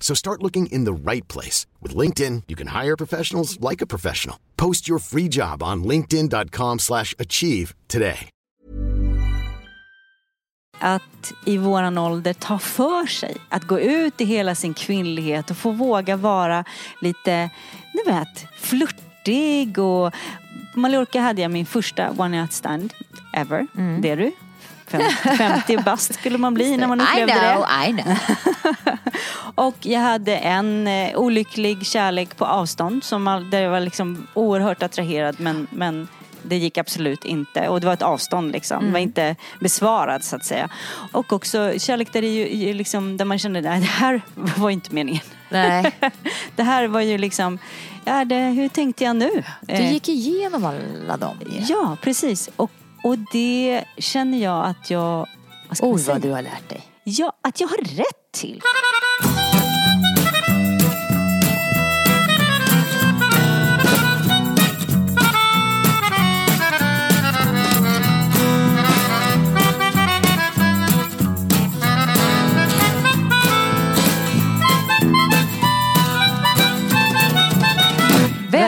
So start looking in the right place. With LinkedIn, you can hire professionals like a professional. Post your free job on linkedin.com slash achieve today. Att i våran ålder ta för sig. Att gå ut i hela sin kvinnlighet och få våga vara lite, du vet, flörtig och på Mallorca hade jag min första one night stand ever. Det är du. Fem- 50 bast skulle man bli när man I upplevde know, det. I know. Och jag hade en eh, olycklig kärlek på avstånd som där jag var liksom oerhört attraherad men, men det gick absolut inte. Och det var ett avstånd liksom. Det var inte besvarad så att säga. Och också kärlek där, det ju, liksom, där man kände att det här var inte meningen. Nej. Det här var ju liksom, ja, det, hur tänkte jag nu? Du Eh, gick igenom alla dem. Ja, precis. Och, och det känner jag att jag... Vad Oj vad du har lärt dig. Ja, att jag har rätt till.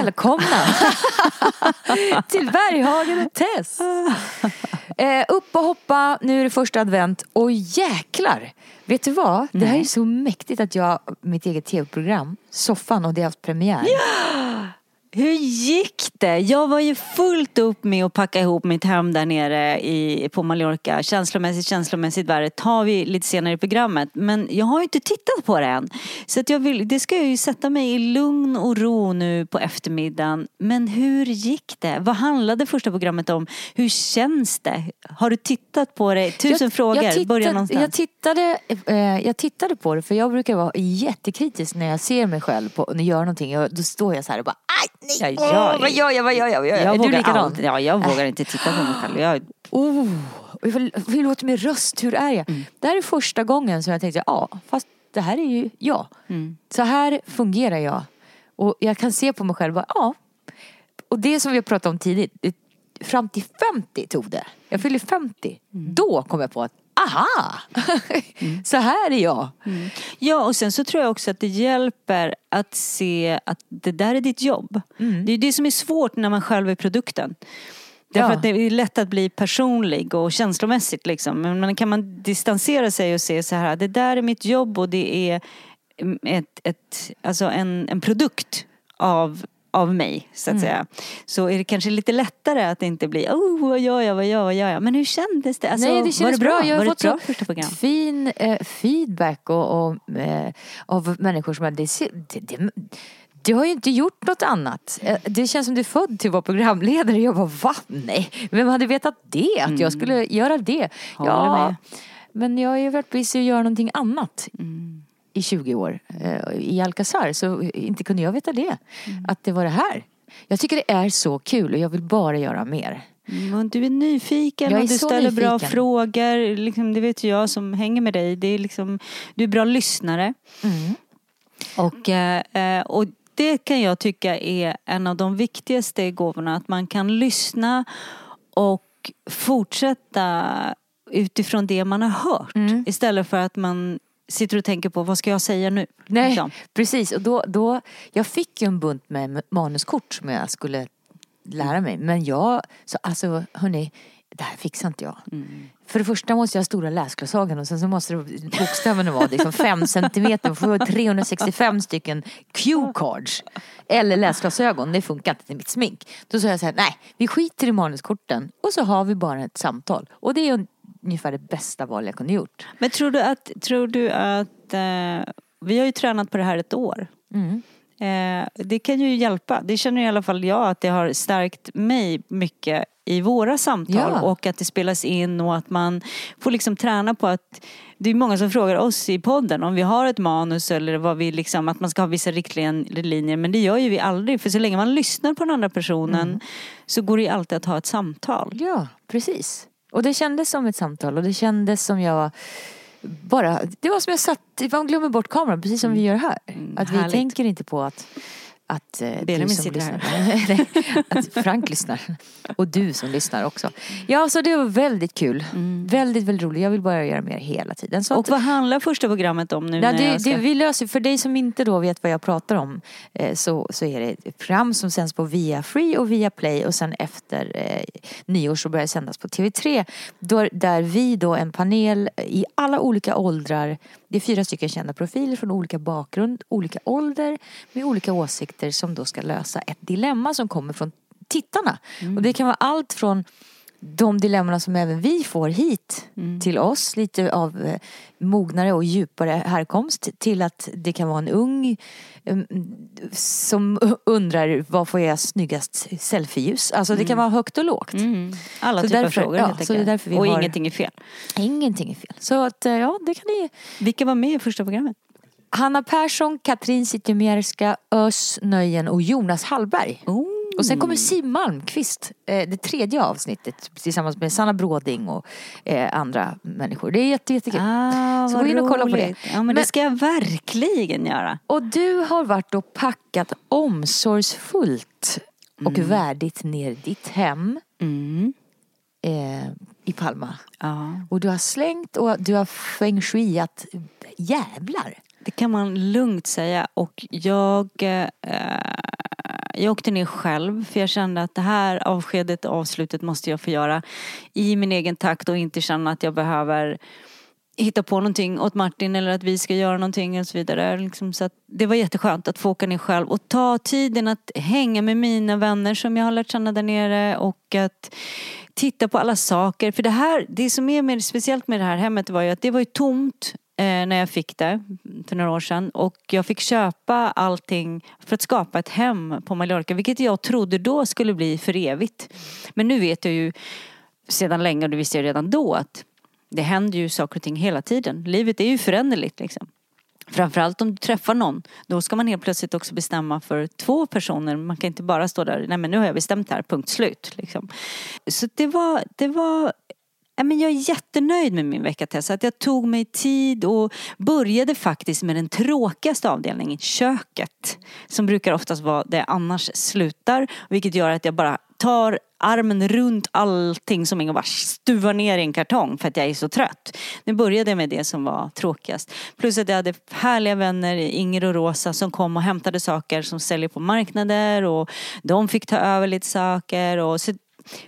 Välkomna till Berghagen och Tess. Eh, upp och hoppa, nu är det första advent och jäklar! Vet du vad? Det här är så mäktigt att jag mitt eget tv-program, Soffan, och det har haft premiär. Hur gick det? Jag var ju fullt upp med att packa ihop mitt hem där nere i, på Mallorca. Känslomässigt, känslomässigt värre tar vi lite senare i programmet. Men jag har ju inte tittat på det än. Så att jag vill, det ska jag ju sätta mig i lugn och ro nu på eftermiddagen. Men hur gick det? Vad handlade första programmet om? Hur känns det? Har du tittat på det? Tusen frågor. Jag, Börja tittade, någonstans. jag, tittade, eh, jag tittade på det för jag brukar vara jättekritisk när jag ser mig själv på, när jag gör någonting. Och då står jag så här och bara aj, nej, Ja, jag- åh, vad gör jag, vad gör jag? Vad gör jag? jag är du likadan? ja, jag vågar inte titta på mig själv. Jag, Oh, hur, hur låter min röst? Hur är jag? Mm. Det här är första gången som jag tänkte, ja, fast det här är ju jag. Mm. Så här fungerar jag. Och jag kan se på mig själv, bara, ja. Och det som vi pratat om tidigt, fram till 50 tog det. Jag fyllde 50. Mm. Då kom jag på att, aha! Så här är jag. Ja, och sen så tror jag också att det hjälper att se att det där är ditt jobb. Det är det som är svårt när man själv är produkten. Därför Ja. att det är lätt att bli personlig och känslomässigt liksom. Men men kan man distansera sig och se så här, det där är mitt jobb och det är mm, ett, ett, alltså en, en produkt av av mig så att säga. Så är det kanske lite lättare att inte bli oh vad gör jag, vad gör jag, vad gör jag? Men hur kändes det? Alltså, Nej, det var känns det bra? bra. Jag har var fått bra så första program? fin eh, feedback och, och, eh, av människor som har, det, det, det, du har ju inte gjort något annat. Eh, Det känns som du är född till att vara programledare. Jag bara, va? Nej, vem hade vetat det? Att jag skulle göra det? Mm. Håller ja, med. men jag har ju varit busy att göra någonting annat Mm. I 20 år eh, i Alcazar. Så inte kunde jag veta det. Mm. Att det var det här. Jag tycker det är så kul och jag vill bara göra mer. Men du är nyfiken Jag är och du ställer bra nyfiken. frågor. Liksom, det vet jag som hänger med dig. Det är liksom, du är bra lyssnare. Mm. Och, eh, eh, och det kan jag tycka är en av de viktigaste gåvorna. Att man kan lyssna och fortsätta utifrån det man har hört. Mm. Istället för att man sitter och tänker på vad ska jag säga nu? Nej, Liksom. precis. Och då, då, jag fick ju en bunt med manuskort som jag skulle lära mig. Men jag, så, alltså hörni, det här fixar inte jag. För det första måste jag ha stora läsglasögon och sen så måste bokstäverna vara liksom fem centimeter. För jag får 365 stycken cue cards. Eller läsglasögon, det funkar inte till mitt smink. Då sa jag så här, nej vi skiter i manuskorten och så har vi bara ett samtal. Och det är ungefär det bästa val jag kunde gjort. Men tror du att, tror du att eh, vi har ju tränat på det här ett år. Mm. Eh, det kan ju hjälpa. Det känner i alla fall jag att det har stärkt mig mycket i våra samtal Ja. och att det spelas in och att man får liksom träna på att det är många som frågar oss i podden om vi har ett manus eller vad vi liksom, att man ska ha vissa riktlinjer men det gör ju vi aldrig för så länge man lyssnar på den andra personen Mm. så går det ju alltid att ha ett samtal. Ja, precis. Och det kändes som ett samtal och det kändes som jag bara, det var som jag satt, man glömmer bort kameran precis som vi gör här. att vi härligt. tänker inte på att att eh, du som lyssnar, att Frank lyssnar. Och du som lyssnar också. Ja, så det var väldigt kul. Väldigt, väldigt roligt. Jag vill bara göra mer hela tiden. Så Och att, vad handlar första programmet om nu Ja, det, ska... det, vi löser, för dig som inte då vet vad jag pratar om eh, så, så är det ett program som sänds på via Free och via Play och sen efter eh, nyår så börjar det sändas på TV3. Då, där vi då en panel i alla olika åldrar, det är fyra stycken kända profiler från olika bakgrund, olika ålder med olika åsikter som då ska lösa ett dilemma som kommer från tittarna. Och det kan vara allt från de dilemmana som även vi får hit till oss, lite av eh, mognare och djupare härkomst till att det kan vara en ung mm, som undrar vad får jag snyggast selfieljus? Alltså det kan vara högt och lågt. Mm. Alla Så typer därför- av frågor ja, så därför vi Och har- ingenting är fel. Ingenting är fel. Så att eh, ja, det kan ni Vilka var med i första programmet? Hanna Persson, Katrin Zytomierska, Ös Nöjen och Jonas Hallberg. Och sen kommer Siw Malmkvist, eh, det tredje avsnittet tillsammans med Sanna Bråding och eh, andra människor. Det är jätte, jättekul. Ah, Så gå in och kolla på det. roligt. Ja men, Men- det ska jag verkligen göra. Och du har varit och packat omsorgsfullt och värdigt ner ditt hem Mm. eh, i Palma. Ja. Och du har slängt och du har feng shuiat jävlar. Det kan man lugnt säga och jag eh, jag åkte ner själv för jag kände att det här avskedet och avslutet måste jag få göra i min egen takt och inte känna att jag behöver hitta på någonting åt Martin eller att vi ska göra någonting och så vidare. Liksom så att det var jätteskönt att få åka ner själv och ta tiden att hänga med mina vänner som jag har lärt känna där nere och att titta på alla saker. För det här, det som är med, speciellt med det här hemmet var ju att det var ju tomt Eh, när jag fick det för några år sedan och jag fick köpa allting för att skapa ett hem på Mallorca vilket jag trodde då skulle bli för evigt. Men nu vet jag ju sedan länge och det visste jag redan då att det händer ju saker och ting hela tiden. Livet är ju föränderligt liksom. Framförallt om du träffar någon. Då ska man helt plötsligt också bestämma för två personer. Man kan inte bara stå där, nej men nu har jag bestämt här, punkt slut. Liksom. Så det var, det var men jag är jättenöjd med min vecka Tessa. Att jag tog mig tid och började faktiskt med den tråkigaste avdelningen, köket. Som brukar oftast vara det annars slutar. Vilket gör att jag bara tar armen runt allting som jag bara stuvar ner i en kartong för att jag är så trött. Nu började jag med det som var tråkigast. Plus att jag hade härliga vänner, Inger och Rosa, som kom och hämtade saker som säljer på marknader och de fick ta över lite saker. Och, så,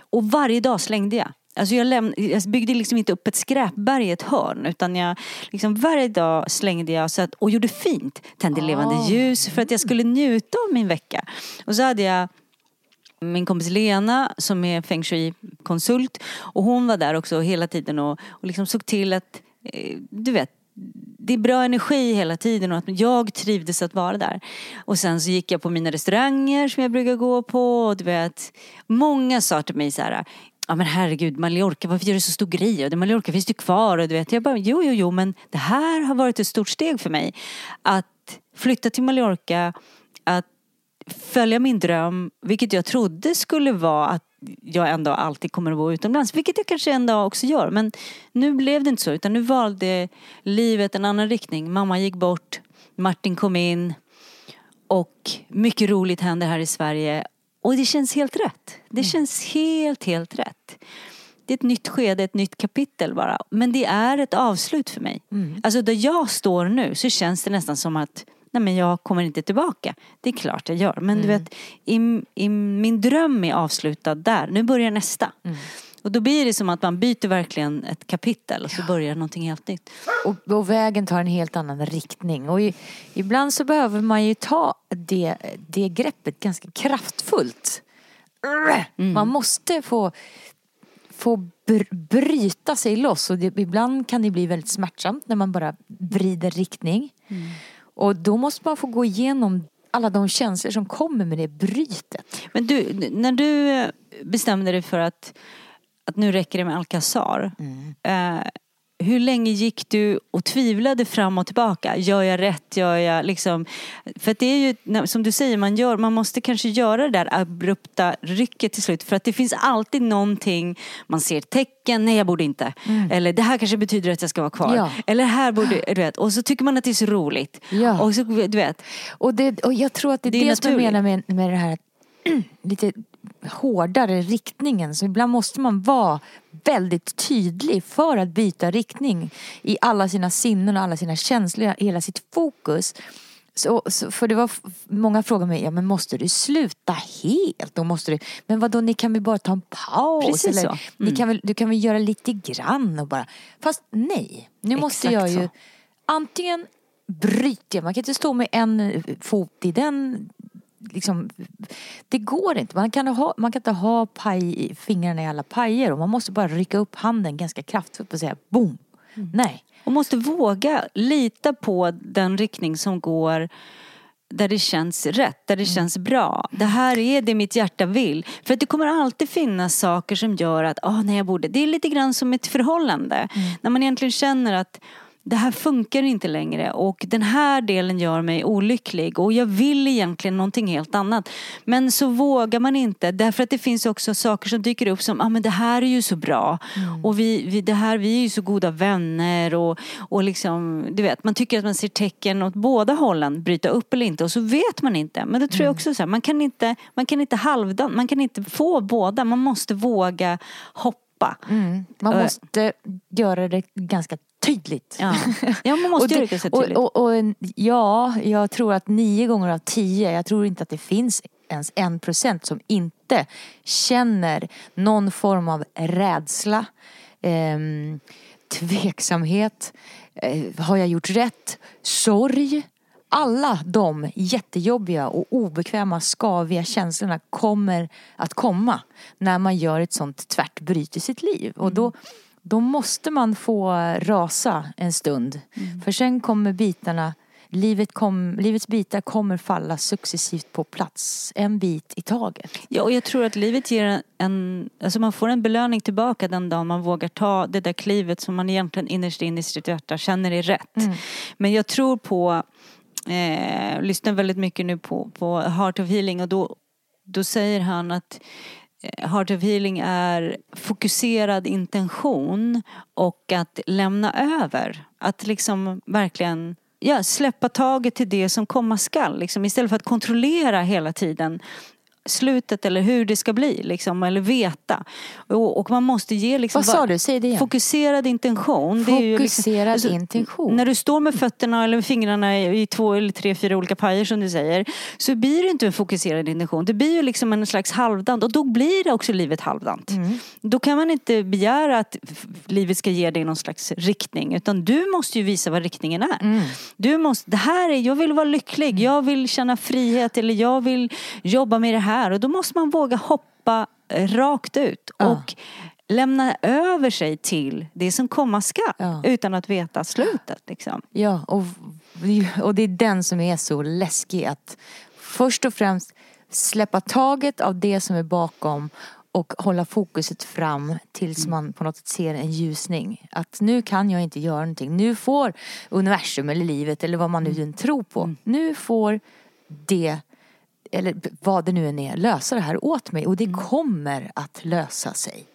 och varje dag slängde jag. Alltså jag, läm- jag byggde liksom inte upp ett skräpberg i ett hörn utan jag liksom varje dag slängde jag så att, och gjorde fint. Tände levande ljus för att jag skulle njuta av min vecka. Och så hade jag min kompis Lena som är feng shui-konsult och hon var där också hela tiden och, och liksom såg till att, eh, du vet, det är bra energi hela tiden och att jag trivdes att vara där. Och sen så gick jag på mina restauranger som jag brukar gå på och du vet, många sa till mig så här Ja men herregud Mallorca, varför gör du så stor grej? Och det Mallorca finns ju kvar och du vet, jag bara jo jo jo men det här har varit ett stort steg för mig. Att flytta till Mallorca, att följa min dröm, vilket jag trodde skulle vara att jag en dag alltid kommer att bo utomlands, vilket jag kanske en dag också gör. Men nu blev det inte så, utan nu valde livet en annan riktning. Mamma gick bort, Martin kom in och mycket roligt händer här i Sverige. Och det känns helt rätt. Det känns helt, helt rätt. Det är ett nytt skede, ett nytt kapitel bara. Men det är ett avslut för mig. Alltså där jag står nu så känns det nästan som att nej men jag kommer inte tillbaka. Det är klart jag gör. Men du Mm. vet, i, i, min dröm är avslutad där. Nu börjar nästa. Mm. Och då blir det som att man byter verkligen ett kapitel och så börjar någonting helt nytt. Och, och vägen tar en helt annan riktning. Och i, ibland så behöver man ju ta det, det greppet ganska kraftfullt. Man måste få, få br- bryta sig loss. Och det, ibland kan det bli väldigt smärtsamt när man bara vrider riktning. Och då måste man få gå igenom alla de känslor som kommer med det brytet. Men du, när du bestämde dig för att, att nu räcker det med Alcazar. Eh, hur länge gick du och tvivlade fram och tillbaka? Gör jag rätt? Gör jag liksom... För att det är ju, som du säger, man, gör, man måste kanske göra det där abrupta rycket till slut. För att det finns alltid någonting, man ser tecken, nej jag borde inte. Eller det här kanske betyder att jag ska vara kvar. Ja. Eller här borde, du vet. Och så tycker man att det är så roligt. Ja. Och så, du vet. Och, det, och jag tror att det är Det det, är som jag menar med, med det här lite hårdare riktningen. Så ibland måste man vara väldigt tydlig för att byta riktning i alla sina sinnen och alla sina känslor, hela sitt fokus. Så, så, för det var många frågor mig, ja men måste du sluta helt? Och måste du, men vadå, ni kan väl bara ta en paus? Precis eller, så. ni kan väl, du kan väl göra lite grann och bara, fast nej. Nu måste Exakt jag ju så. antingen bryter jag, man kan inte stå med en fot i den Liksom, det går inte. Man kan, ha, man kan inte ha paj, fingrarna i alla pajer och man måste bara rycka upp handen ganska kraftfullt och säga boom. Nej. Och måste våga lita på den riktning som går där det känns rätt, där det känns bra. Det här är det mitt hjärta vill. För att det kommer alltid finnas saker som gör att, ah nej jag borde. Det är lite grann som ett förhållande. När man egentligen känner att det här funkar inte längre och den här delen gör mig olycklig och jag vill egentligen någonting helt annat. Men så vågar man inte därför att det finns också saker som dyker upp som, ah men det här är ju så bra och vi, vi, det här, vi är ju så goda vänner och, och liksom, du vet, man tycker att man ser tecken åt båda hållen, bryta upp eller inte och så vet man inte. Men då tror jag också så här, man kan inte, man kan inte halvdan, man kan inte få båda, man måste våga hoppa. Man Eh. måste göra det ganska tydligt. Ja, ja man måste och det, och, tydligt. och, och en, ja, jag tror att nio gånger av tio, jag tror inte att det finns ens en procent som inte känner någon form av rädsla, ehm, tveksamhet, eh, har jag gjort rätt, sorg. Alla de jättejobbiga och obekväma, skaviga känslorna kommer att komma när man gör ett sånt tvärt bryt i sitt liv. Och då, då måste man få rasa en stund. För sen kommer bitarna, livet kom, livets bitar kommer falla successivt på plats. En bit i taget. Ja, och jag tror att livet ger en, alltså man får en belöning tillbaka den dagen man vågar ta det där klivet som man egentligen innerst inne i sitt hjärta känner är rätt. Men jag tror på, eh, lyssnar väldigt mycket nu på, på Heart of Healing och då, då säger han att Eh, Heart of Healing är fokuserad intention och att lämna över. Att liksom verkligen ja, släppa taget till det som komma skall. Liksom, istället för att kontrollera hela tiden slutet eller hur det ska bli liksom, eller veta. Och, och man måste ge liksom Vad sa du? Säg det igen. Fokuserad intention. ju Fokuserad liksom, intention. När du står med fötterna eller fingrarna i i två eller tre, fyra olika pajer som du säger. Så blir det inte en fokuserad intention. Det blir ju liksom en slags halvdant och då blir det också livet halvdant. Mm. Då kan man inte begära att livet ska ge dig någon slags riktning. Utan du måste ju visa vad riktningen är. Mm. Du måste, det här är, jag vill vara lycklig, jag vill känna frihet eller jag vill jobba med det här. Och då måste man våga hoppa eh, rakt ut. Ja. Och lämna över sig till det som komma ska. Ja. Utan att veta slutet liksom. Ja, och, och det är den som är så läskig att först och främst släppa taget av det som är bakom och hålla fokuset fram tills man på något sätt ser en ljusning. Att nu kan jag inte göra någonting. Nu får universum eller livet eller vad man nu än tror på. Nu får det, eller vad det nu än är, lösa det här åt mig. Och det kommer att lösa sig.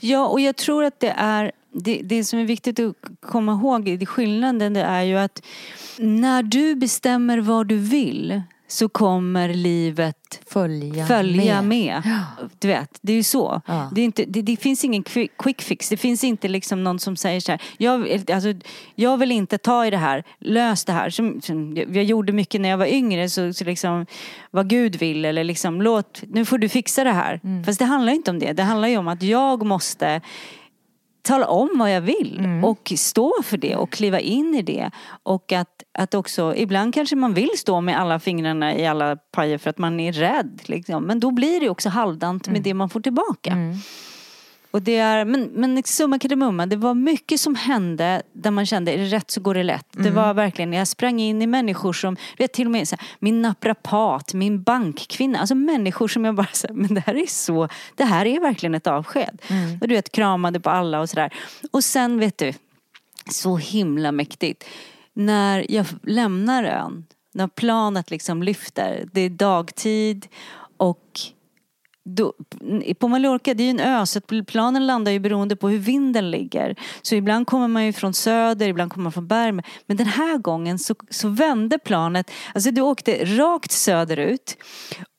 Ja, och jag tror att det är det, det som är viktigt att komma ihåg, det skillnaden det är ju att när du bestämmer vad du vill så kommer livet Följa, följa med. Du vet, det är ju så. Ja. Det, är inte, det, det finns ingen quick, fix. Det finns inte liksom någon som säger så här, jag, vill- alltså, jag vill inte ta i det här, lös det här. Som, som jag gjorde mycket när jag var yngre, så, så liksom, vad Gud vill eller liksom, låt, nu får du fixa det här. Mm. Fast det handlar inte om det. Det handlar ju om att jag måste tala om vad jag vill Mm. och stå för det och kliva in i det. Och att, att också, ibland kanske man vill stå med alla fingrarna i alla pajer för att man är rädd. Liksom. Men då blir det också halvdant Mm. med det man får tillbaka. Och det är, men, men summa kardemumma, det var mycket som hände där man kände, är det rätt så går det lätt. Det var verkligen, jag sprang in i människor som, vet till och med så här, min naprapat, min bankkvinna, alltså människor som jag bara så här, men det här är så, det här är verkligen ett avsked. Och du vet, kramade på alla och sådär. Och sen vet du, så himla mäktigt. När jag lämnar ön, när planet liksom lyfter, det är dagtid och då, på Mallorca, det är ju en ö så planen landar ju beroende på hur vinden ligger. Så ibland kommer man ju från söder, ibland kommer man från berg. Men den här gången så, så vände planet, alltså du åkte rakt söderut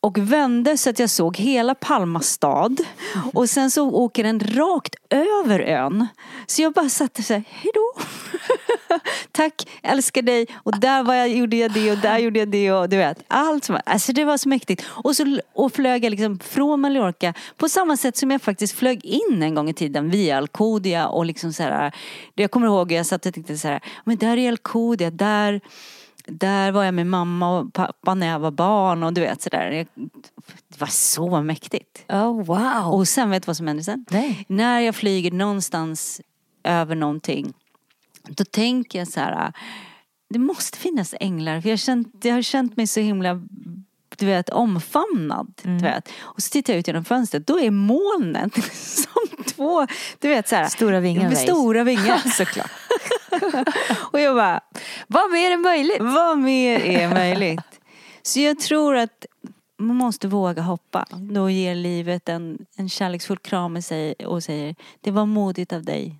och vände så att jag såg hela Palma stad. Och sen så åker den rakt över ön. Så jag bara satt och sa hejdå. Tack, älskar dig. Och där var jag, gjorde jag det och där gjorde jag det och du vet. Allt som, alltså det var så mäktigt. Och så och flög jag liksom från Mallorca på samma sätt som jag faktiskt flög in en gång i tiden via Alcudia och liksom så här. Jag kommer ihåg jag satt och tänkte så här, men där är Alcudia, där där var jag med mamma och pappa när jag var barn och du vet sådär. Det var så mäktigt. Oh, wow. Och sen vet du vad som händer sen? Nej. När jag flyger någonstans över någonting då tänker jag så här. Det måste finnas änglar för jag, har känt, jag har känt mig så himla du vet, omfamnad. Du vet. Och så tittar jag ut genom fönstret, då är molnen som två, du vet så här, Stora vingar, Med stora vingar såklart. och jag bara, Vad mer är möjligt? vad mer är möjligt? Så jag tror att man måste våga hoppa. Då ger livet en, en kärleksfull kram i sig och säger det var modigt av dig.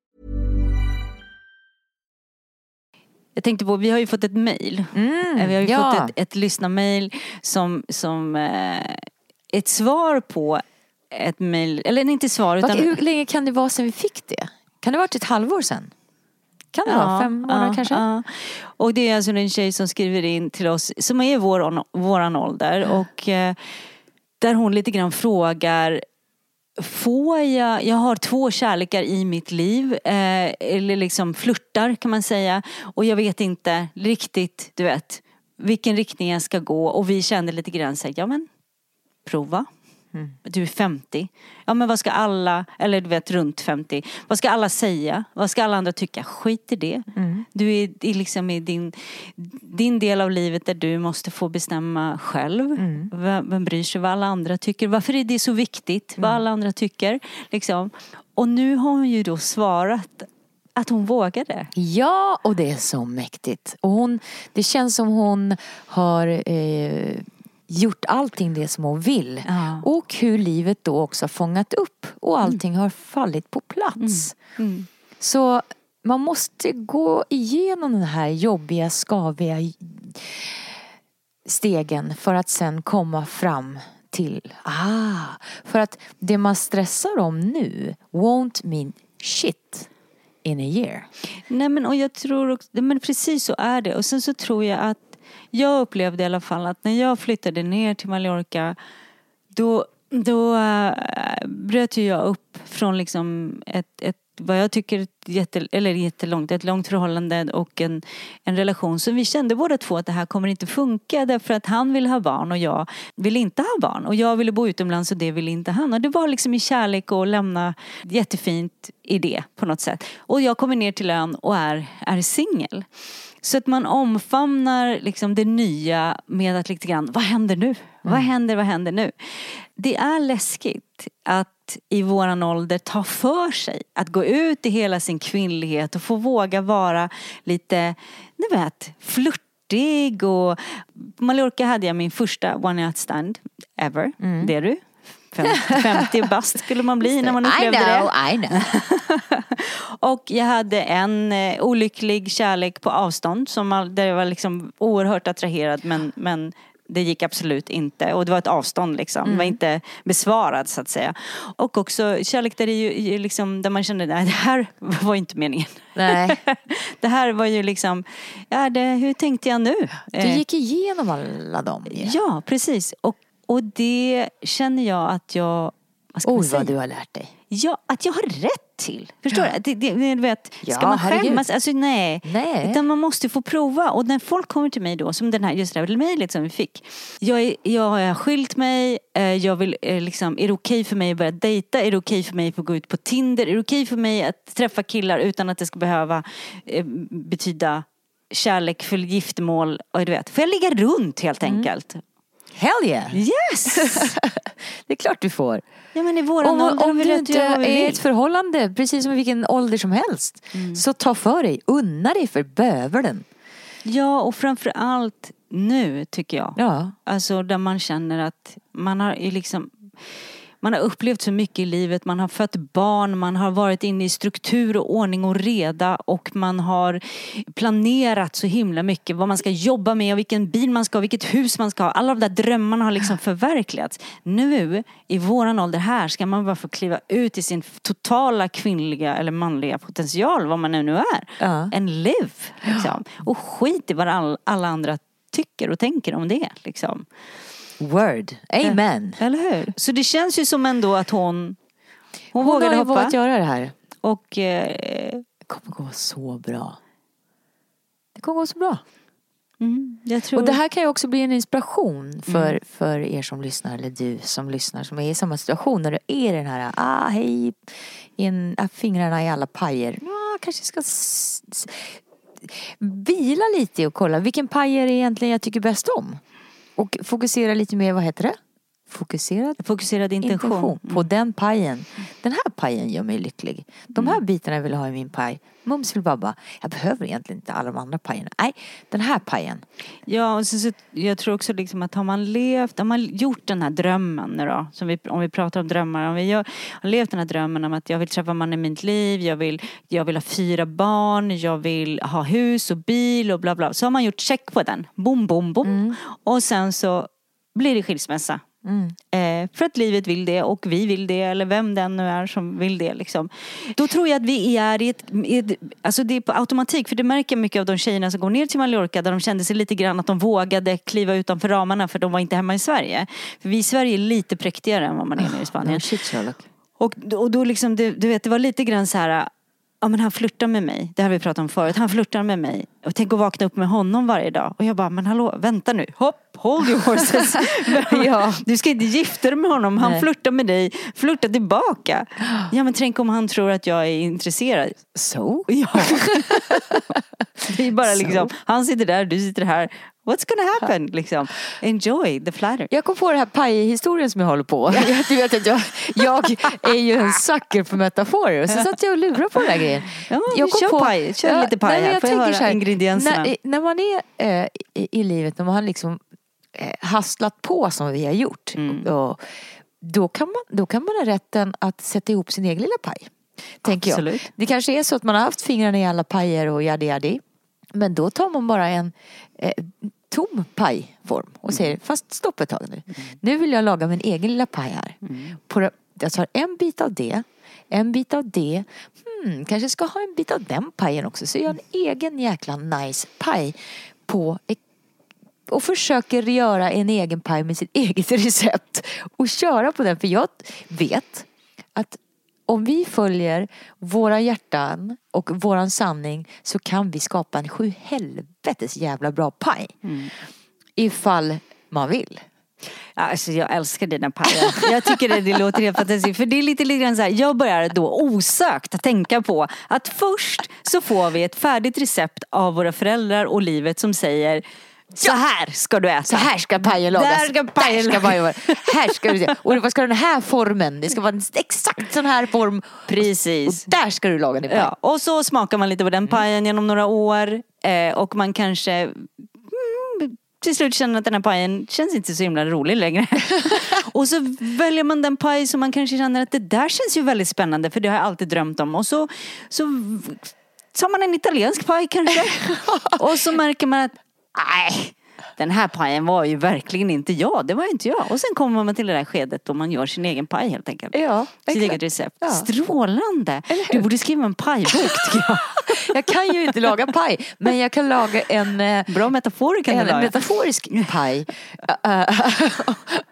Jag tänkte på, vi har ju fått ett mail. Eh, vi har ju ja. fått ett, ett lyssnarmail som, som eh, ett svar på ett mail, eller inte svar utan... Hur länge kan det vara sedan vi fick det? Kan det ha varit ett halvår sedan? Kan det vara? Fem månader ja, kanske? ja. Och det är alltså en tjej som skriver in till oss som är vår, våran ålder och eh, där hon lite grann frågar Får jag, jag har två kärlekar i mitt liv, eh, eller liksom flörtar kan man säga. Och jag vet inte riktigt, du vet, vilken riktning jag ska gå. Och vi kände lite grann så här, ja men prova. Du är 50. Ja men vad ska alla, eller du vet runt 50. Vad ska alla säga? Vad ska alla andra tycka? Skit i det. Du är liksom i din, din del av livet där du måste få bestämma själv. Vem, vem bryr sig vad alla andra tycker? Varför är det så viktigt vad alla andra tycker? Liksom. Och nu har hon ju då svarat att hon vågade. Ja, och det är så mäktigt. Och hon, det känns som hon har eh, gjort allting det som hon vill. Ja. Och hur livet då också har fångat upp och allting har fallit på plats. Mm. Så man måste gå igenom den här jobbiga, skaviga stegen för att sen komma fram till, ah, för att det man stressar om nu won't mean shit in a year. Nej men och jag tror också, men precis så är det. Och sen så tror jag att jag upplevde i alla fall att när jag flyttade ner till Mallorca då, då äh, bröt ju jag upp från liksom ett, ett vad jag tycker ett jätte, eller jättelångt, ett långt förhållande och en, en relation som vi kände båda två att det här kommer inte funka därför att han vill ha barn och jag vill inte ha barn. Och jag ville bo utomlands och det ville inte han. Och det var liksom i kärlek och lämna jättefint i det på något sätt. Och jag kommer ner till ön och är, är singel. Så att man omfamnar liksom det nya med att lite grann, vad händer nu? Vad händer, vad händer nu? Det är läskigt att i våran ålder ta för sig. Att gå ut i hela sin kvinnlighet och få våga vara lite, ni vet, flörtig och på Mallorca hade jag min första one night stand ever. Det är du. Fem- 50 bast skulle man bli när man upplevde det. I know. Och jag hade en eh, olycklig kärlek på avstånd som där jag var liksom oerhört attraherad men, men det gick absolut inte och det var ett avstånd liksom. Det var inte besvarad så att säga. Och också kärlek där, det ju, liksom, där man kände nej det här var inte meningen. Nej. det här var ju liksom, ja, det, hur tänkte jag nu? Du Eh, gick igenom alla dem ju. Ja, precis. Och, och det känner jag att jag, vad ska man Oj vad du har lärt dig. Ja, att jag har rätt till. Förstår du? Det, det, vet, ska Ja, man herregud. skämmas? Alltså nej. Nej. Utan man måste få prova. Och när folk kommer till mig då, som den här, just det här mejlet som vi fick. Jag, är, jag har skilt mig, eh, jag vill eh, liksom, är det okej för mig att börja dejta? Är det okej för mig att gå ut på Tinder? Är det okej för mig att träffa killar utan att det ska behöva eh, betyda kärlek för giftermål? Och du vet, får jag ligga runt helt enkelt? Hell yeah! Yes! Det är klart du får. ja men i våran Om, ålder om du inte är i ett förhållande, precis som i vilken ålder som helst, så ta för dig. Unna dig för bövelen. Ja, och framför allt nu tycker jag. Ja. Alltså där man känner att man har liksom man har upplevt så mycket i livet, man har fött barn, man har varit inne i struktur och ordning och reda och man har planerat så himla mycket vad man ska jobba med och vilken bil man ska ha, vilket hus man ska ha. Alla de där drömmarna har liksom förverkligats. Nu, i våran ålder här, ska man bara få kliva ut i sin totala kvinnliga eller manliga potential, vad man nu är. Ja. En live, liksom. Och skit i vad all, alla andra tycker och tänker om det, liksom. Word. Amen. Eller hur? Så det känns ju som ändå att hon Hon, Hon har vågade ju hoppa. vågat göra det här. Och eh, Det kommer gå så bra. Det kommer gå så bra. mm. Och det här kan ju också bli en inspiration för, för er som lyssnar eller du som lyssnar som är i samma situation när du är i den här, ah hej, in, ah, fingrarna i alla pajer. Ja, kanske ska s- s- vila lite och kolla vilken paj är egentligen jag tycker bäst om. Och fokusera lite mer, vad heter det? Fokuserad Fokuserad intention. intention på den pajen. Den här pajen gör mig lycklig. De här bitarna vill jag ha i min paj. Mums vill babba. Jag behöver egentligen inte alla de andra pajerna. Nej, den här pajen. Ja, och så, så, jag tror också liksom att har man levt, har man gjort den här drömmen nu då, som vi, om vi pratar om drömmar, om vi gör, har levt den här drömmen om att jag vill träffa mannen i mitt liv, jag vill, jag vill ha fyra barn, jag vill ha hus och bil och bla bla. Så har man gjort check på den, bom bom bom. Och sen så blir det skilsmässa. Eh, för att livet vill det och vi vill det eller vem den nu är som vill det liksom. Då tror jag att vi är i ett, i ett alltså det är på automatik för det märker mycket av de tjejerna som går ner till Mallorca där de kände sig lite grann att de vågade kliva utanför ramarna för de var inte hemma i Sverige. För vi i Sverige är lite präktigare än vad man är nere i Spanien. Shit Sherlock. Och, och då liksom, du, du vet, det var lite grann så här. Ja men han flörtar med mig. Det har vi pratat om förut. Han flörtar med mig. Och tänk att vakna upp med honom varje dag. Och jag bara, men hallå, vänta nu. Hopp, hold your horses. Ja. Du ska inte gifta dig med honom, han Nej. flörtar med dig, flörta tillbaka. Ja men tänk om han tror att jag är intresserad. Så? Ja. Det är bara liksom, han sitter där, du sitter här. What's gonna happen? Liksom. Enjoy the flatter. Jag kom på den här pajhistorien som jag håller på. Du vet att jag, jag är ju en sucker för metaforer. Så satt jag och lurade på den här grejen. Ja, jag vi kör paj. Kör lite paj nej, här. jag Får jag höra ingredienserna? När, när man är eh, i, i livet, när man har liksom eh, hastlat på som vi har gjort. Mm. Och, då, kan man, då kan man ha rätten att sätta ihop sin egen lilla paj. Tänker Absolut. jag. Det kanske är så att man har haft fingrarna i alla pajer och jadi jadi. Men då tar man bara en eh, tom pajform och säger fast stopp ett tag nu. Nu vill jag laga min egen lilla paj här. På, det- jag tar en bit av det, en bit av det. Hmm, kanske ska ha en bit av den pajen också. Så jag en egen jäkla nice paj på och försöker göra en egen paj med sitt eget recept och köra på den. För jag vet att om vi följer våra hjärtan och våran sanning så kan vi skapa en sju helvetes jävla bra paj. Ifall man vill. Alltså jag älskar dina pajer. Jag tycker det, det låter helt fantastiskt. För det är lite, lite grann så här, jag börjar då osökt att tänka på att först så får vi ett färdigt recept av våra föräldrar och livet som säger så här ska du äta. Så här ska pajen lagas. Där ska pajen Där ska pajen vara. Här ska du se. Och vad ska den här formen? Det ska vara en exakt sån här form. Precis. Och där ska du laga din paj. Ja, och så smakar man lite på den pajen genom några år eh, och man kanske mm, till slut känner att den här pajen känns inte så himla rolig längre. och så väljer man den paj som man kanske känner att det där känns ju väldigt spännande för det har jag alltid drömt om. Och så, så tar man en italiensk paj kanske. och så märker man att nej, den här pajen var ju verkligen inte jag. Det var inte jag. Och sen kommer man till det där skedet då man gör sin egen paj helt enkelt. Ja, Sitt exakt. eget recept. Ja. Strålande! Du borde skriva en pajbok tycker jag. Jag kan ju inte laga paj, men jag kan laga en eh, Bra metaforer kan du en laga. metaforisk paj. Eh,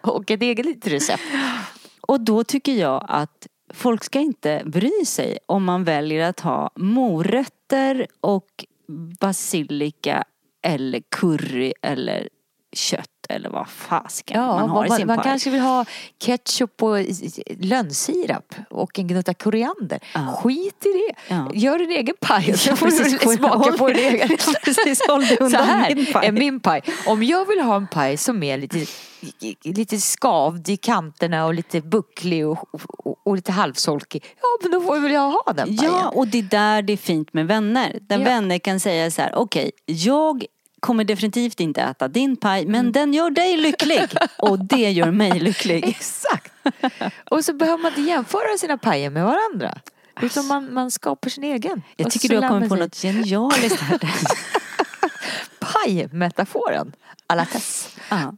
och ett eget recept. Och då tycker jag att folk ska inte bry sig om man väljer att ha morötter och basilika eller curry eller kött eller vad fasken Ja, man har man, i sin man paj. kanske vill ha ketchup och lönnsirap och en gnutta koriander. Ja. Skit i det. Ja. Gör din egen paj så får du smaka på din egen. Precis, håll dig Så undan här min paj. är min paj. Om jag vill ha en paj som är lite, lite skavd i kanterna och lite bucklig och, och, och lite halvsolkig. Ja men då får väl jag ha den pajen. Ja, och det är där det är fint med vänner. Där Ja. vänner kan säga så här, okej, jag kommer definitivt inte äta din paj, men Mm. den gör dig lycklig. Och det gör mig lycklig. Exakt. Och så behöver man inte jämföra sina pajer med varandra. Utan man, man skapar sin egen. Jag tycker du har kommit på sig något genialiskt här. Pajmetaforen. Alla Tess. Ja.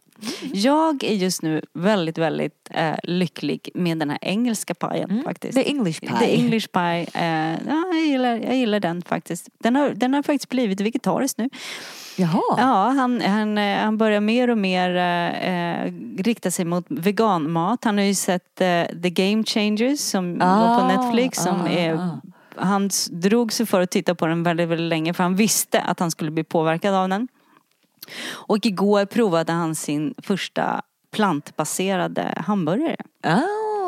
Jag är just nu väldigt, väldigt eh, lycklig med den här engelska pajen faktiskt. The English pie. The English pie. Eh, ja, jag, gillar, jag gillar den faktiskt. Den har, den har faktiskt blivit vegetarisk nu. Jaha. Ja, han, han, eh, han börjar mer och mer eh, eh, rikta sig mot veganmat. Han har ju sett eh, The Game Changers som var på Ah, Netflix. Som ah, är, ah. Han drog sig för att titta på den väldigt, väldigt länge för han visste att han skulle bli påverkad av den. Och igår provade han sin första plantbaserade hamburgare. Eh,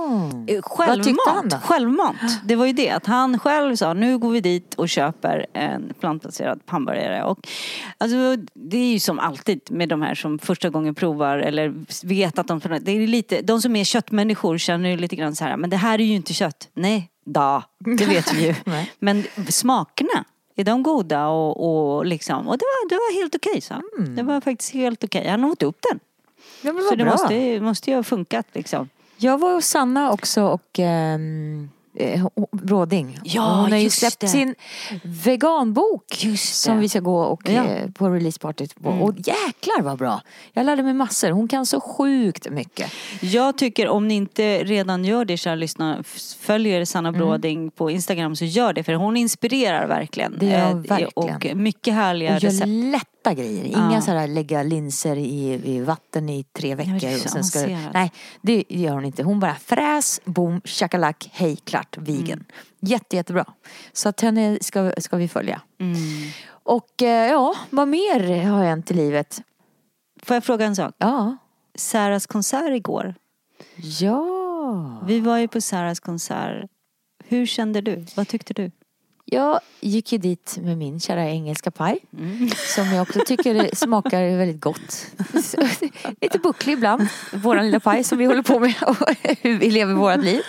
han Självmant. då? Självmant. Det var ju det. Att han själv sa nu går vi dit och köper en plantbaserad hamburgare. Och, alltså, det är ju som alltid med de här som första gången provar eller vet att de... Det är lite, de som är köttmänniskor känner ju lite grann så här, men det här är ju inte kött. Nej, da, det vet vi ju. Men smakerna, är de goda och, och liksom, och det var, det var helt okej sa han. Det var faktiskt helt okej. Han åt upp den. Ja, Så vad det bra. måste, måste ju ha funkat liksom. Jag var hos Sanna också och ehm, eh, Bråding. Ja, Och hon har ju släppt det. sin veganbok Just som vi ska gå och, Ja. Mm. eh, på releasepartyt på. Och jäklar vad bra! Jag lärde mig massor. Hon kan så sjukt mycket. Jag tycker om ni inte redan gör det kära lyssnare, följer Sanna Bråding på Instagram så gör det för hon inspirerar verkligen. Mm. Det gör hon Eh, verkligen. Och mycket härliga Och recept. Lätta grejer. Inga Ja. så här lägga linser i, i vatten i tre veckor. och sen ska, nej, det gör hon inte. Hon bara fräs, boom, shakalak, hej, klart, vegan. Mm. Jätte, jättebra. Så att henne ska, ska vi följa. Mm. Och eh, ja, vad mer har hänt i livet? Får jag fråga en sak? Ja. Saras konsert igår. Ja. Vi var ju på Saras konsert. Hur kände du? Vad tyckte du? Jag gick ju dit med min kära engelska paj. Som jag också tycker smakar väldigt gott. Lite bucklig ibland, våran lilla paj som vi håller på med och hur vi lever vårat liv.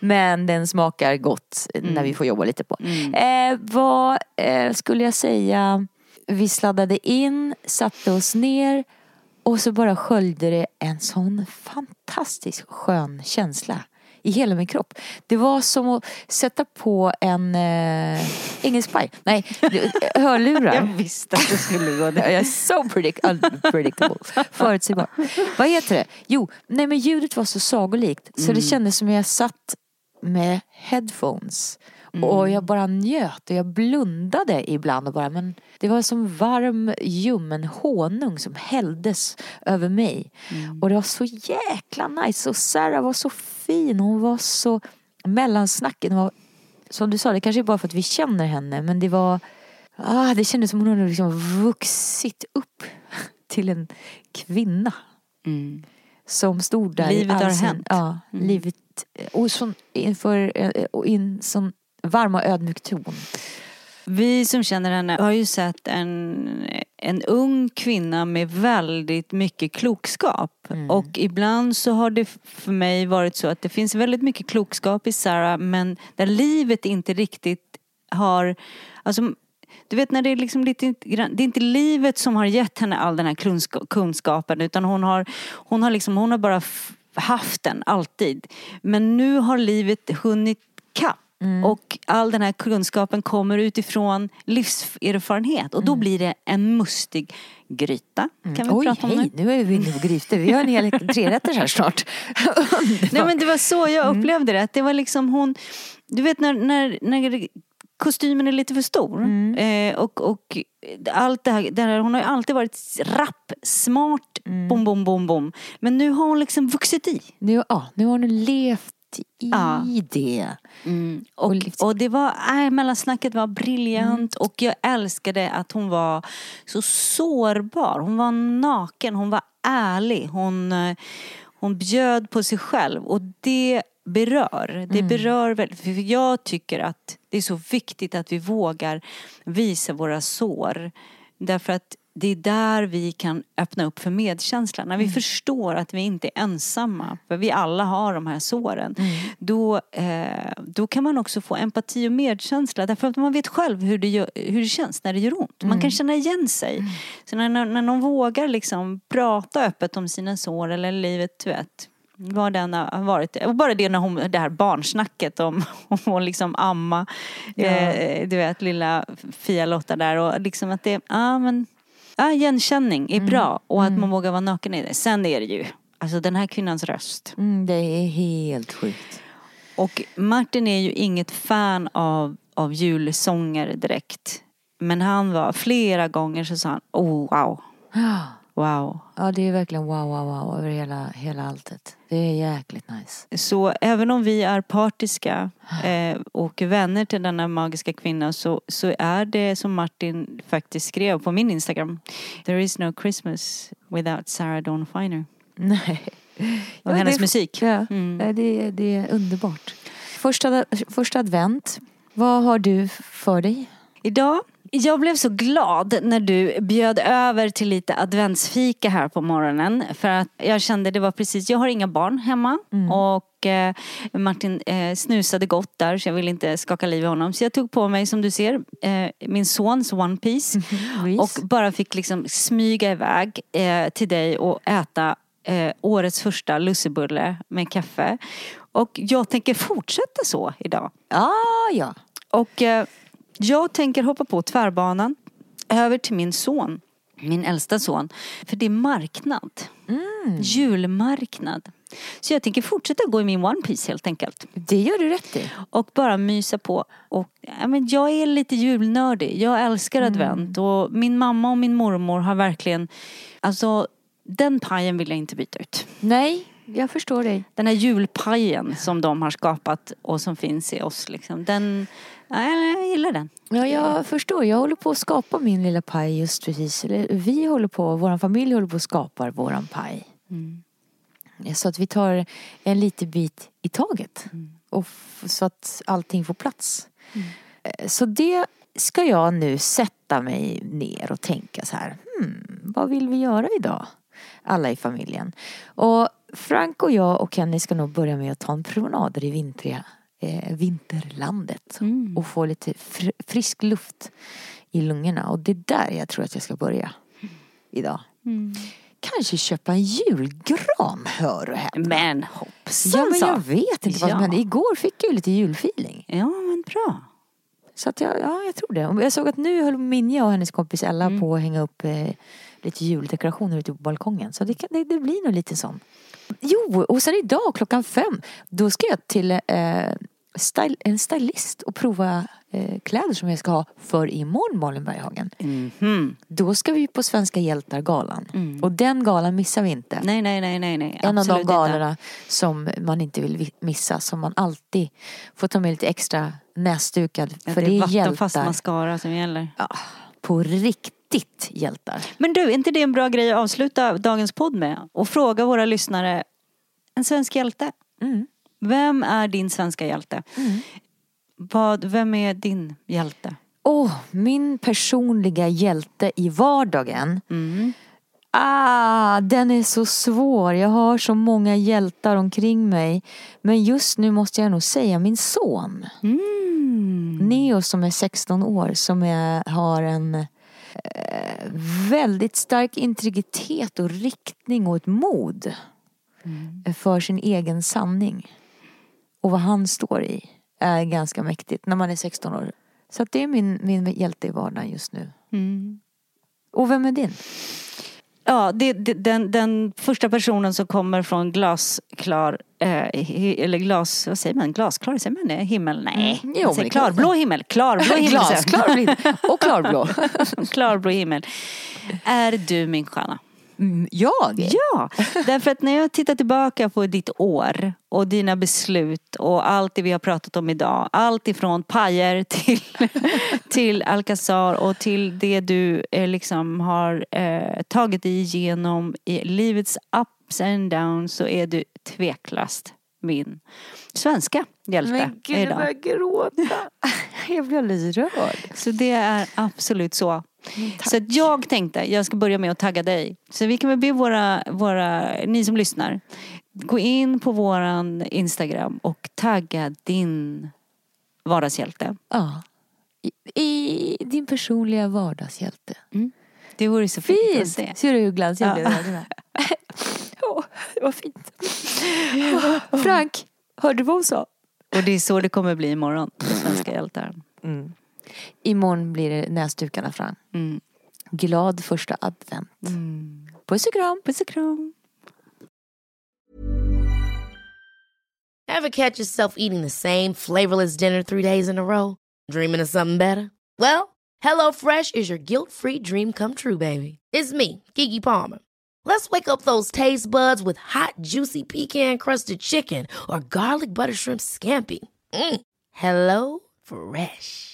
Men den smakar gott när vi får jobba lite på. Eh, vad eh, skulle jag säga? Vi sladdade in, satte oss ner och så bara sköljde det en sån fantastisk skön känsla i hela min kropp. Det var som att sätta på en eh, engelsk paj. Nej, hörlurar. Jag visste att det skulle gå Jag är so predict- unpredictable. Förutsägbar. Vad heter det? Jo, nej men ljudet var så sagolikt så det kändes som jag satt med headphones. Och jag bara njöt och jag blundade ibland och bara men det var som varm ljummen honung som hälldes över mig. Och det var så jäkla nice och Sarah var så fin, hon var så mellansnacken. Var, som du sa, det kanske är bara för att vi känner henne men det var Ah, det kändes som hon hade liksom vuxit upp till en kvinna. Som stod där Livet har hänt. Ja, livet. Och sån, inför, eh, och i en sån varm och ödmjuk ton. Vi som känner henne har ju sett en, en ung kvinna med väldigt mycket klokskap. Och ibland så har det för mig varit så att det finns väldigt mycket klokskap i Sarah men där livet inte riktigt har, alltså du vet när det är liksom lite, det är inte livet som har gett henne all den här kunska- kunskapen utan hon har, hon har liksom, hon har bara haft den alltid. Men nu har livet hunnit kapp. Och all den här kunskapen kommer utifrån livserfarenhet och då blir det en mustig gryta. Kan vi Oj, prata om hej, nu? nu är vi inne på grytor. Vi har en hel trerätters här snart. Nej men det var så jag upplevde det. Att det var liksom hon, du vet när, när, när kostymen är lite för stor. Eh, och, och allt det här, det här, hon har ju alltid varit rapp, smart, bom, bom, bom, bom. Men nu har hon liksom vuxit i. Nu, ja, nu har hon levt i Ja. det. Och, Och och det var, äh, mellansnacket var briljant och jag älskade att hon var så sårbar. Hon var naken, hon var ärlig. Hon, eh, hon bjöd på sig själv och det berör. Det berör väldigt, för jag tycker att det är så viktigt att vi vågar visa våra sår. Därför att det är där vi kan öppna upp för medkänsla. När vi förstår att vi inte är ensamma, för vi alla har de här såren. Då, eh, då kan man också få empati och medkänsla. Därför att man vet själv hur det, gör, hur det känns när det gör ont. Man kan känna igen sig. Så när, när, någon vågar liksom prata öppet om sina sår eller livet, du vet. Vad den har varit. Och bara det när hon, det här barnsnacket om, om hon liksom amma, eh, du vet lilla Fia-Lotta där och liksom att det, ja men, ja igenkänning är bra och att man vågar vara naken i det. Sen är det ju, alltså den här kvinnans röst. Mm, det är helt sjukt. Och Martin är ju inget fan av, av julsånger direkt. Men han var, flera gånger så sa han, oh wow, wow. Ja, det är verkligen wow, wow, wow över hela, hela alltet. Det är jäkligt nice. Så även om vi är partiska eh, och vänner till denna magiska kvinna så, så är det som Martin faktiskt skrev på min Instagram. There is no Christmas without Sarah Dawn Finer. Nej. Och Ja, hennes det- musik. Ja, Mm. det, det är underbart. Första, första advent, vad har du för dig? Idag, jag blev så glad när du bjöd över till lite adventsfika här på morgonen. För att jag kände det var precis, jag har inga barn hemma. Och eh, Martin eh, snusade gott där så jag ville inte skaka liv i honom. Så jag tog på mig som du ser eh, min sons One Piece. Reese? och bara fick liksom smyga iväg till dig och äta årets första lussebulle med kaffe. Och jag tänker fortsätta så idag. Ah, ja. Och jag tänker hoppa på tvärbanan över till min son, min äldsta son. För det är marknad. Julmarknad. Så jag tänker fortsätta gå i min One Piece helt enkelt. Det gör du rätt i. Och bara mysa på. Och, ja, men jag är lite julnördig. Jag älskar advent. Och min mamma och min mormor har verkligen, alltså den pajen vill jag inte byta ut. Nej, jag förstår dig. Den här julpajen som de har skapat och som finns i oss liksom. Den, jag gillar den. Ja, jag förstår. Jag håller på att skapa min lilla paj just precis. Vi håller på, vår familj håller på att skapa våran paj. Så att vi tar en liten bit i taget. Och f- så att allting får plats. Eh, Så det ska jag nu sätta mig ner och tänka så här. Hmm, vad vill vi göra idag? Alla i familjen. Och Frank och jag och Kenny ska nog börja med att ta en promenad i vintriga eh, vinterlandet. Och få lite fr- frisk luft i lungorna. Och det är där jag tror att jag ska börja idag. Kanske köpa en julgran, hör och häpna. Men hoppsan Ja men jag vet inte vad som Ja. hände. Igår fick jag ju lite julfeeling. Ja, men bra. Så att jag, ja, jag tror det. Jag såg att nu höll Minja och hennes kompis Ella på att hänga upp eh, lite juldekorationer ute på balkongen. Så det, kan, det, det blir nog lite sån. Jo, och sen idag klockan fem, då ska jag till eh, style, en stylist och prova eh, kläder som jag ska ha för imorgon Malin Berghagen. Mhm. Då ska vi på Svenska hjältar-galan. Och den galan missar vi inte. Nej, nej, nej, nej, nej. En av de Absolut inte. galorna som man inte vill vi- missa, som man alltid får ta med lite extra näsdukad. Att För det är vattenfast hjältar. mascara som gäller. Ja, på riktigt hjältar. Men du, är inte det en bra grej att avsluta dagens podd med? Och fråga våra lyssnare, en svensk hjälte. Mm. Vem är din svenska hjälte? Vad, vem är din hjälte? Åh, min personliga hjälte i vardagen. Ah, den är så svår. Jag har så många hjältar omkring mig. Men just nu måste jag nog säga min son. Neo som är 16 år som är, har en eh, väldigt stark integritet och riktning och ett mod. För sin egen sanning. Och vad han står i är ganska mäktigt när man är 16 år. Så det är min, min hjälte i vardagen just nu. Och vem är din? Ja, det, det, den, den första personen som kommer från glasklar, eh, eller glas, vad säger man, glasklar, säger man det? Himmel? Nej, Mm, jo, säger klarblå himmel, klarblå himmel. Glasklar och klarblå. klarblå himmel. Är du min stjärna? Mm, jag? Ja, därför att när jag tittar tillbaka på ditt år och dina beslut och allt det vi har pratat om idag. Allt ifrån pajer till, till Alcazar och till det du eh, liksom har eh, tagit dig igenom i livets ups and downs så är du tveklöst min svenska hjälte Men gud, jag idag. börjar gråta. Jag blir alldeles rörd. Så det är absolut så. Så att jag tänkte, jag ska börja med att tagga dig. Så vi kan väl be våra, våra, ni som lyssnar, gå in på våran Instagram och tagga din vardagshjälte. Ja. I, I din personliga vardagshjälte. Det vore så fint att Fint! se. Ser du hur glansig jag blev? Åh, det var fint. Frank, hörde du vad hon sa? Och det är så det kommer bli imorgon, Svenska hjältar. Imorgon blir det näsdukarna fram. Mm. Glad första advent. Puss och kram. Puss och kram. Ever catch yourself eating the same flavorless dinner three days in a row? Dreaming of something better? Well, HelloFresh is your guilt-free dream come true, baby. It's me, Kiki Palmer. Let's wake up those taste buds with hot, juicy pecan-crusted chicken or garlic butter shrimp scampi. Mm. Hello Fresh.